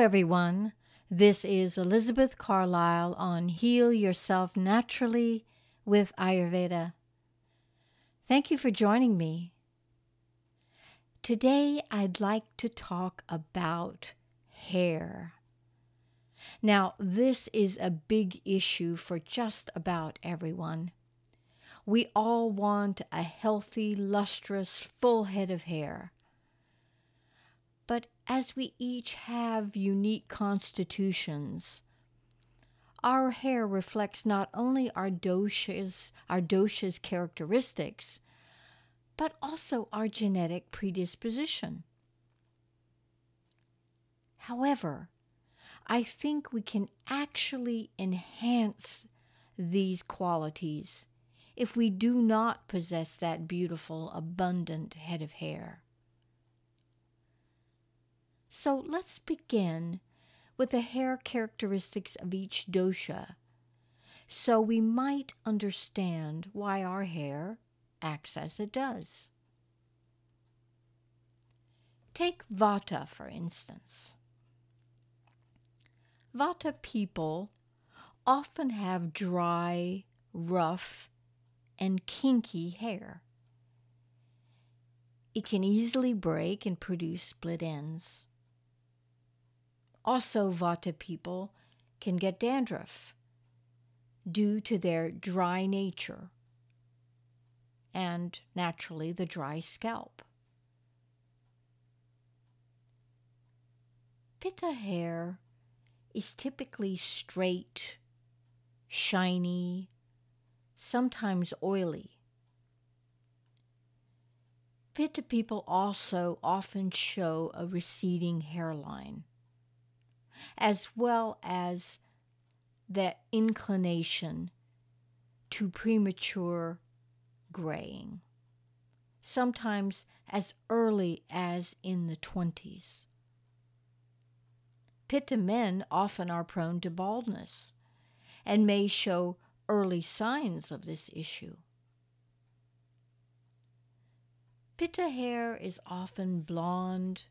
everyone. This is Elizabeth Carlisle on Heal Yourself Naturally with Ayurveda. Thank you for joining me. Today, I'd like to talk about hair. Now, this is a big issue for just about everyone. We all want a healthy, lustrous, full head of hair. But as we each have unique constitutions, our hair reflects not only our dosha's, our dosha's characteristics, but also our genetic predisposition. However, I think we can actually enhance these qualities if we do not possess that beautiful, abundant head of hair. So let's begin with the hair characteristics of each dosha so we might understand why our hair acts as it does. Take Vata, for instance. Vata people often have dry, rough, and kinky hair. It can easily break and produce split ends. Also, Vata people can get dandruff due to their dry nature and naturally the dry scalp. Pitta hair is typically straight, shiny, sometimes oily. Pitta people also often show a receding hairline as well as that inclination to premature graying, sometimes as early as in the 20s. Pitta men often are prone to baldness and may show early signs of this issue. Pitta hair is often blonde,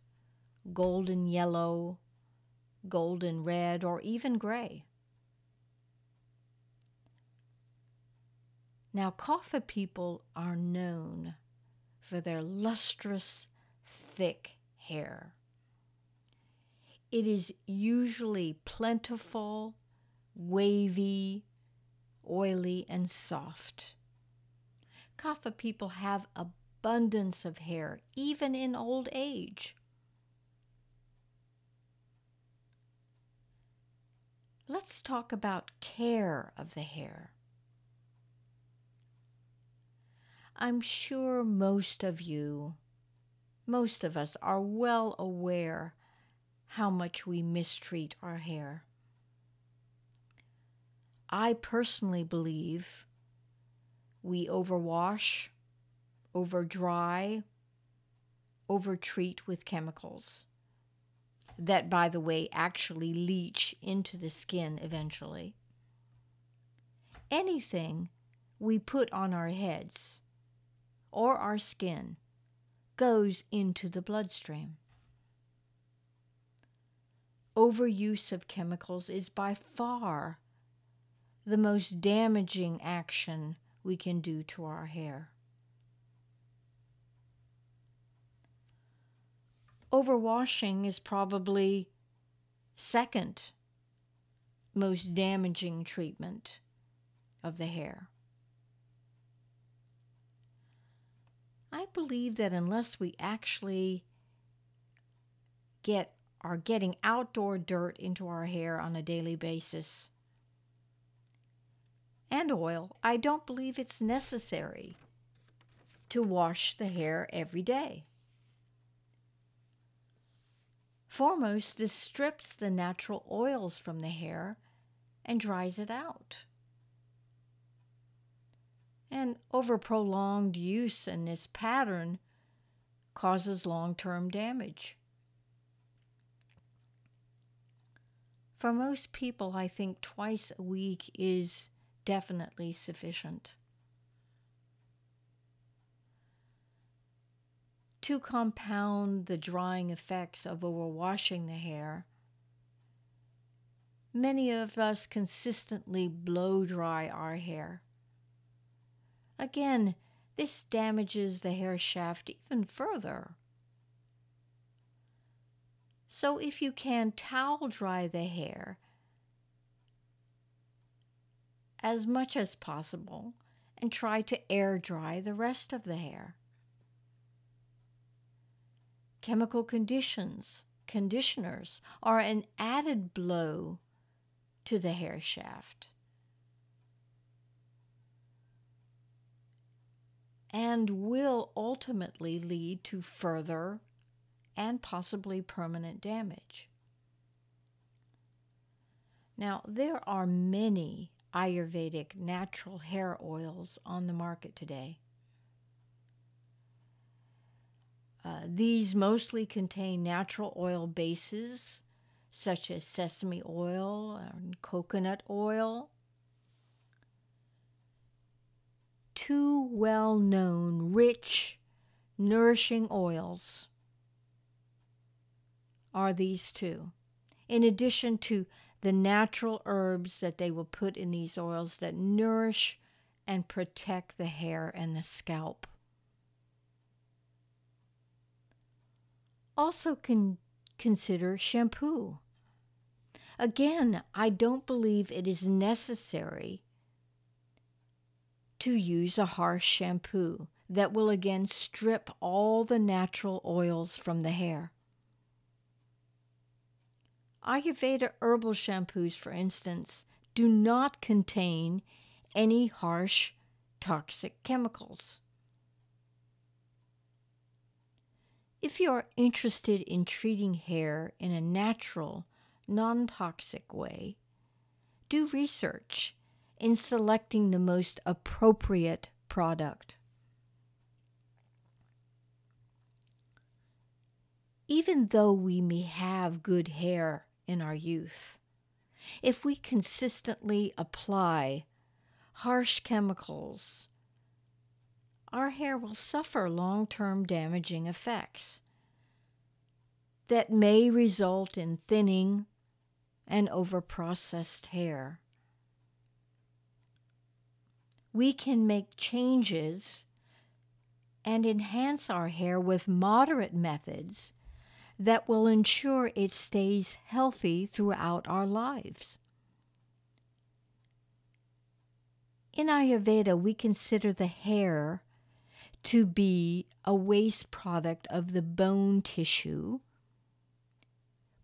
golden yellow, golden red, or even gray. Now, Kapha people are known for their lustrous, thick hair. It is usually plentiful, wavy, oily, and soft. Kapha people have abundance of hair, even in old age. Let's talk about care of the hair. I'm sure most of you, most of us, are well aware how much we mistreat our hair. I personally believe we overwash, overdry, overtreat with chemicals that, by the way, actually leach into the skin eventually. Anything we put on our heads or our skin goes into the bloodstream. Overuse of chemicals is by far the most damaging action we can do to our hair. Overwashing is probably second most damaging treatment of the hair. I believe that unless we actually get are getting outdoor dirt into our hair on a daily basis and oil, I don't believe it's necessary to wash the hair every day. Foremost, this strips the natural oils from the hair and dries it out. And over prolonged use in this pattern causes long term damage. For most people, I think twice a week is definitely sufficient. To compound the drying effects of overwashing the hair, many of us consistently blow dry our hair. Again, this damages the hair shaft even further. So, if you can towel dry the hair as much as possible and try to air dry the rest of the hair. Chemical conditions, conditioners are an added blow to the hair shaft. and will ultimately lead to further and possibly permanent damage. Now, there are many Ayurvedic natural hair oils on the market today. Uh, these mostly contain natural oil bases such as sesame oil and coconut oil. Two well known, rich, nourishing oils are these two, in addition to the natural herbs that they will put in these oils that nourish and protect the hair and the scalp. Also, can consider shampoo. Again, I don't believe it is necessary to use a harsh shampoo that will again strip all the natural oils from the hair. Ayurveda herbal shampoos, for instance, do not contain any harsh toxic chemicals. If you are interested in treating hair in a natural, non toxic way, do research in selecting the most appropriate product. Even though we may have good hair in our youth. If we consistently apply harsh chemicals, our hair will suffer long term damaging effects that may result in thinning and overprocessed hair. We can make changes and enhance our hair with moderate methods that will ensure it stays healthy throughout our lives. In Ayurveda, we consider the hair to be a waste product of the bone tissue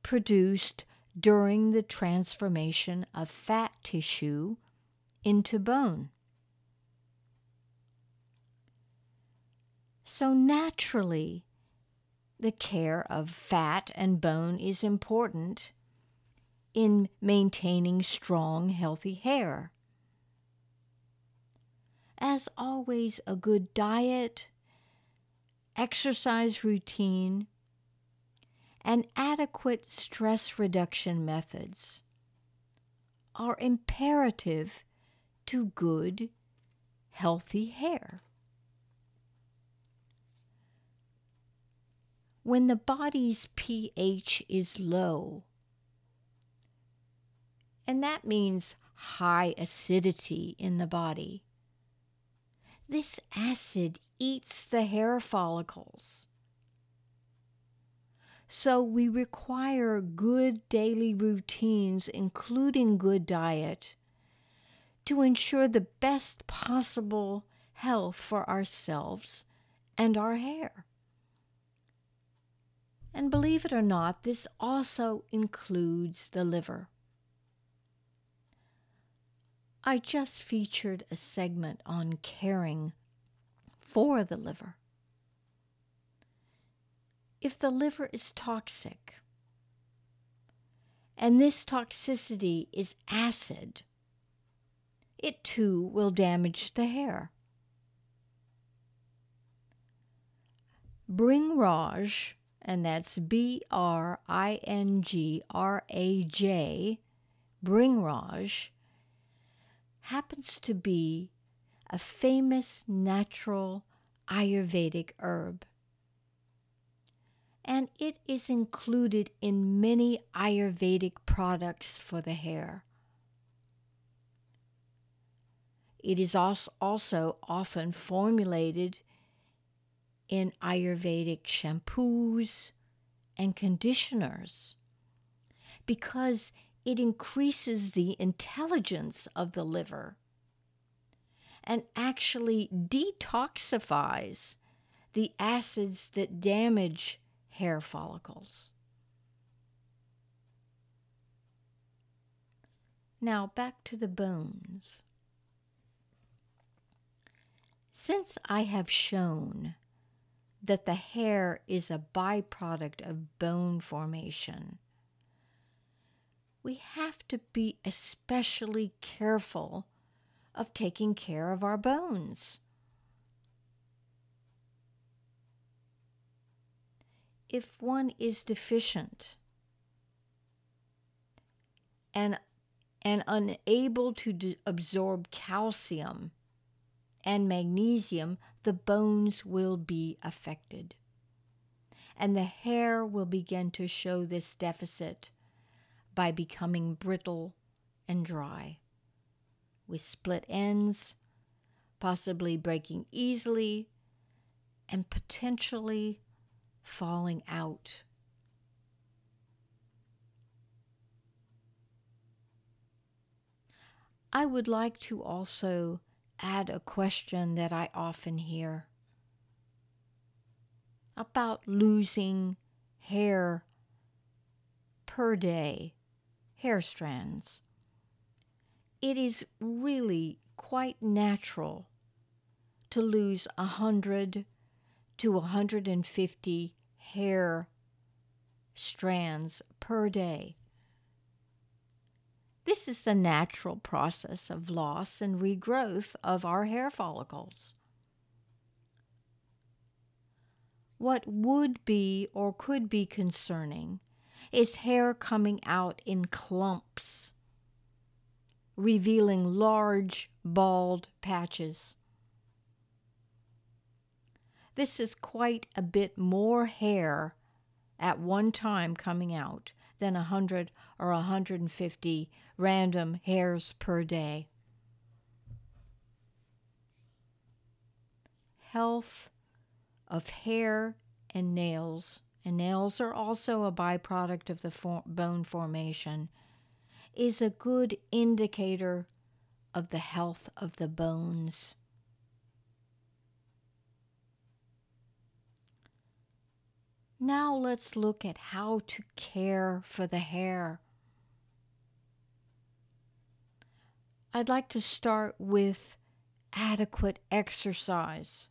produced during the transformation of fat tissue into bone. So naturally, the care of fat and bone is important in maintaining strong, healthy hair. As always, a good diet, exercise routine, and adequate stress reduction methods are imperative to good, healthy hair. when the body's pH is low. And that means high acidity in the body. This acid eats the hair follicles. So we require good daily routines, including good diet, to ensure the best possible health for ourselves and our hair. And believe it or not, this also includes the liver. I just featured a segment on caring for the liver. If the liver is toxic, and this toxicity is acid, it too will damage the hair. Bringraj, and that's B R I N G R A J, Bringraj, happens to be a famous natural Ayurvedic herb. and it is included in many Ayurvedic products for the hair. It is also often formulated in Ayurvedic shampoos and conditioners because it increases the intelligence of the liver and actually detoxifies the acids that damage hair follicles. Now back to the bones. Since I have shown that the hair is a byproduct of bone formation, we have to be especially careful of taking care of our bones. If one is deficient and, and unable to d- absorb calcium and magnesium, the bones will be affected. And the hair will begin to show this deficit by becoming brittle and dry, with split ends, possibly breaking easily, and potentially falling out. I would like to also add a question that I often hear about losing hair per day, hair strands. It is really quite natural to lose a hundred to 150 hair strands per day. This is the natural process of loss and regrowth of our hair follicles. What would be or could be concerning is hair coming out in clumps, revealing large, bald patches. This is quite a bit more hair at one time coming out than a 100 or a 150 random hairs per day. Health of hair and nails, and nails are also a byproduct of the for- bone formation, is a good indicator of the health of the bones. Now let's look at how to care for the hair. I'd like to start with adequate exercise,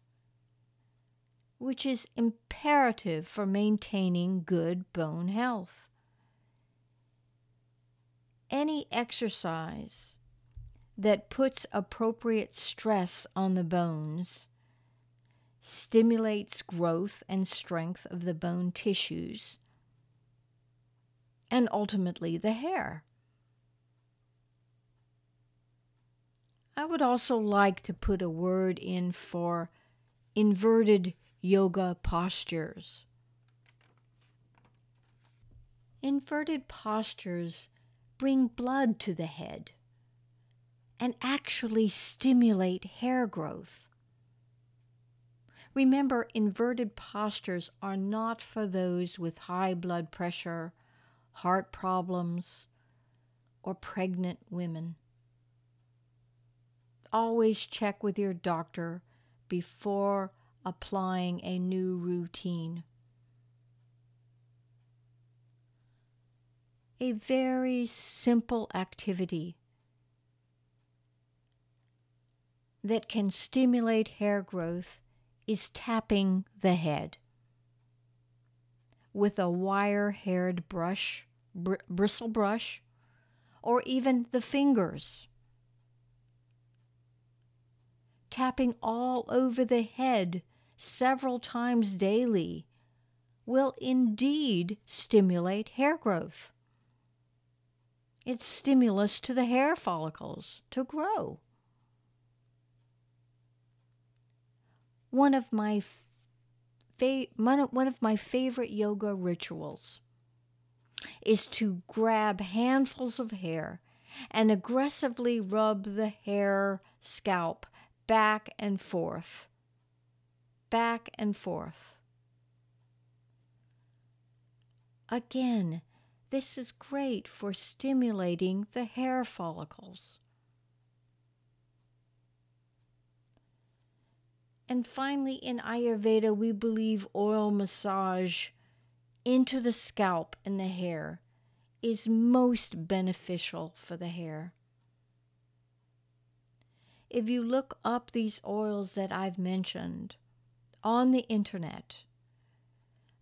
which is imperative for maintaining good bone health. Any exercise that puts appropriate stress on the bones stimulates growth and strength of the bone tissues, and ultimately the hair. I would also like to put a word in for inverted yoga postures. Inverted postures bring blood to the head and actually stimulate hair growth. Remember, inverted postures are not for those with high blood pressure, heart problems, or pregnant women. Always check with your doctor before applying a new routine. A very simple activity that can stimulate hair growth is tapping the head with a wire haired brush, br- bristle brush, or even the fingers. Tapping all over the head several times daily will indeed stimulate hair growth. It's stimulus to the hair follicles to grow. One of my one of my favorite yoga rituals is to grab handfuls of hair and aggressively rub the hair scalp back and forth, back and forth. Again, this is great for stimulating the hair follicles. And finally, in Ayurveda, we believe oil massage into the scalp and the hair is most beneficial for the hair. If you look up these oils that I've mentioned on the internet,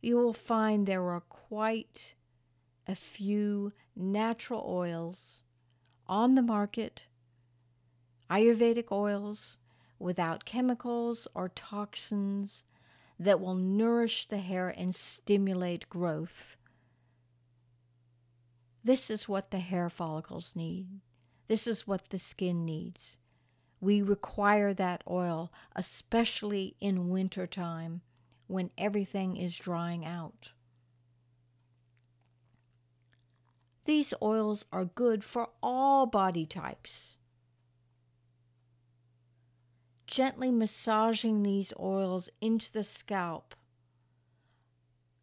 you will find there are quite a few natural oils on the market, Ayurvedic oils without chemicals or toxins that will nourish the hair and stimulate growth. This is what the hair follicles need. This is what the skin needs. We require that oil, especially in wintertime when everything is drying out. These oils are good for all body types. Gently massaging these oils into the scalp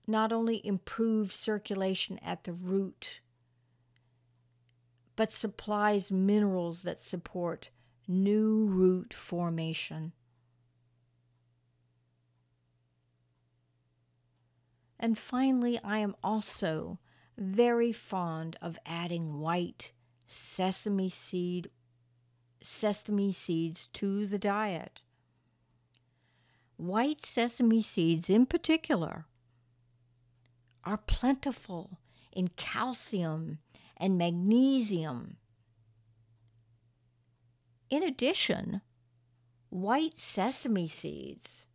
not only improves circulation at the root but supplies minerals that support new root formation. And finally, I am also very fond of adding white sesame seed sesame seeds to the diet. White sesame seeds in particular are plentiful in calcium and magnesium. In addition, white sesame seeds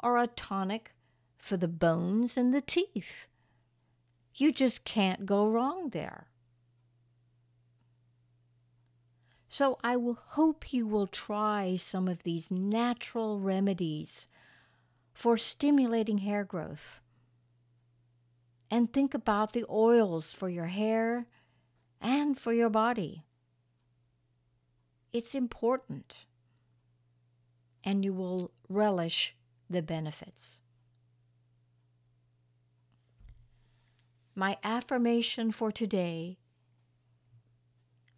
are a tonic for the bones and the teeth. You just can't go wrong there. So I will hope you will try some of these natural remedies for stimulating hair growth and think about the oils for your hair and for your body. It's important, and you will relish the benefits. My affirmation for today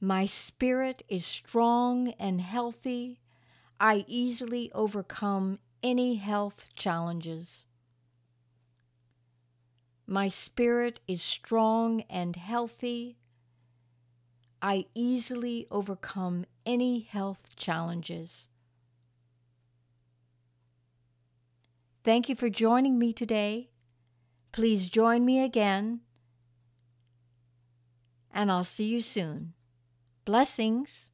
My spirit is strong and healthy. I easily overcome any health challenges. My spirit is strong and healthy. I easily overcome any health challenges. Thank you for joining me today. Please join me again, and I'll see you soon. Blessings.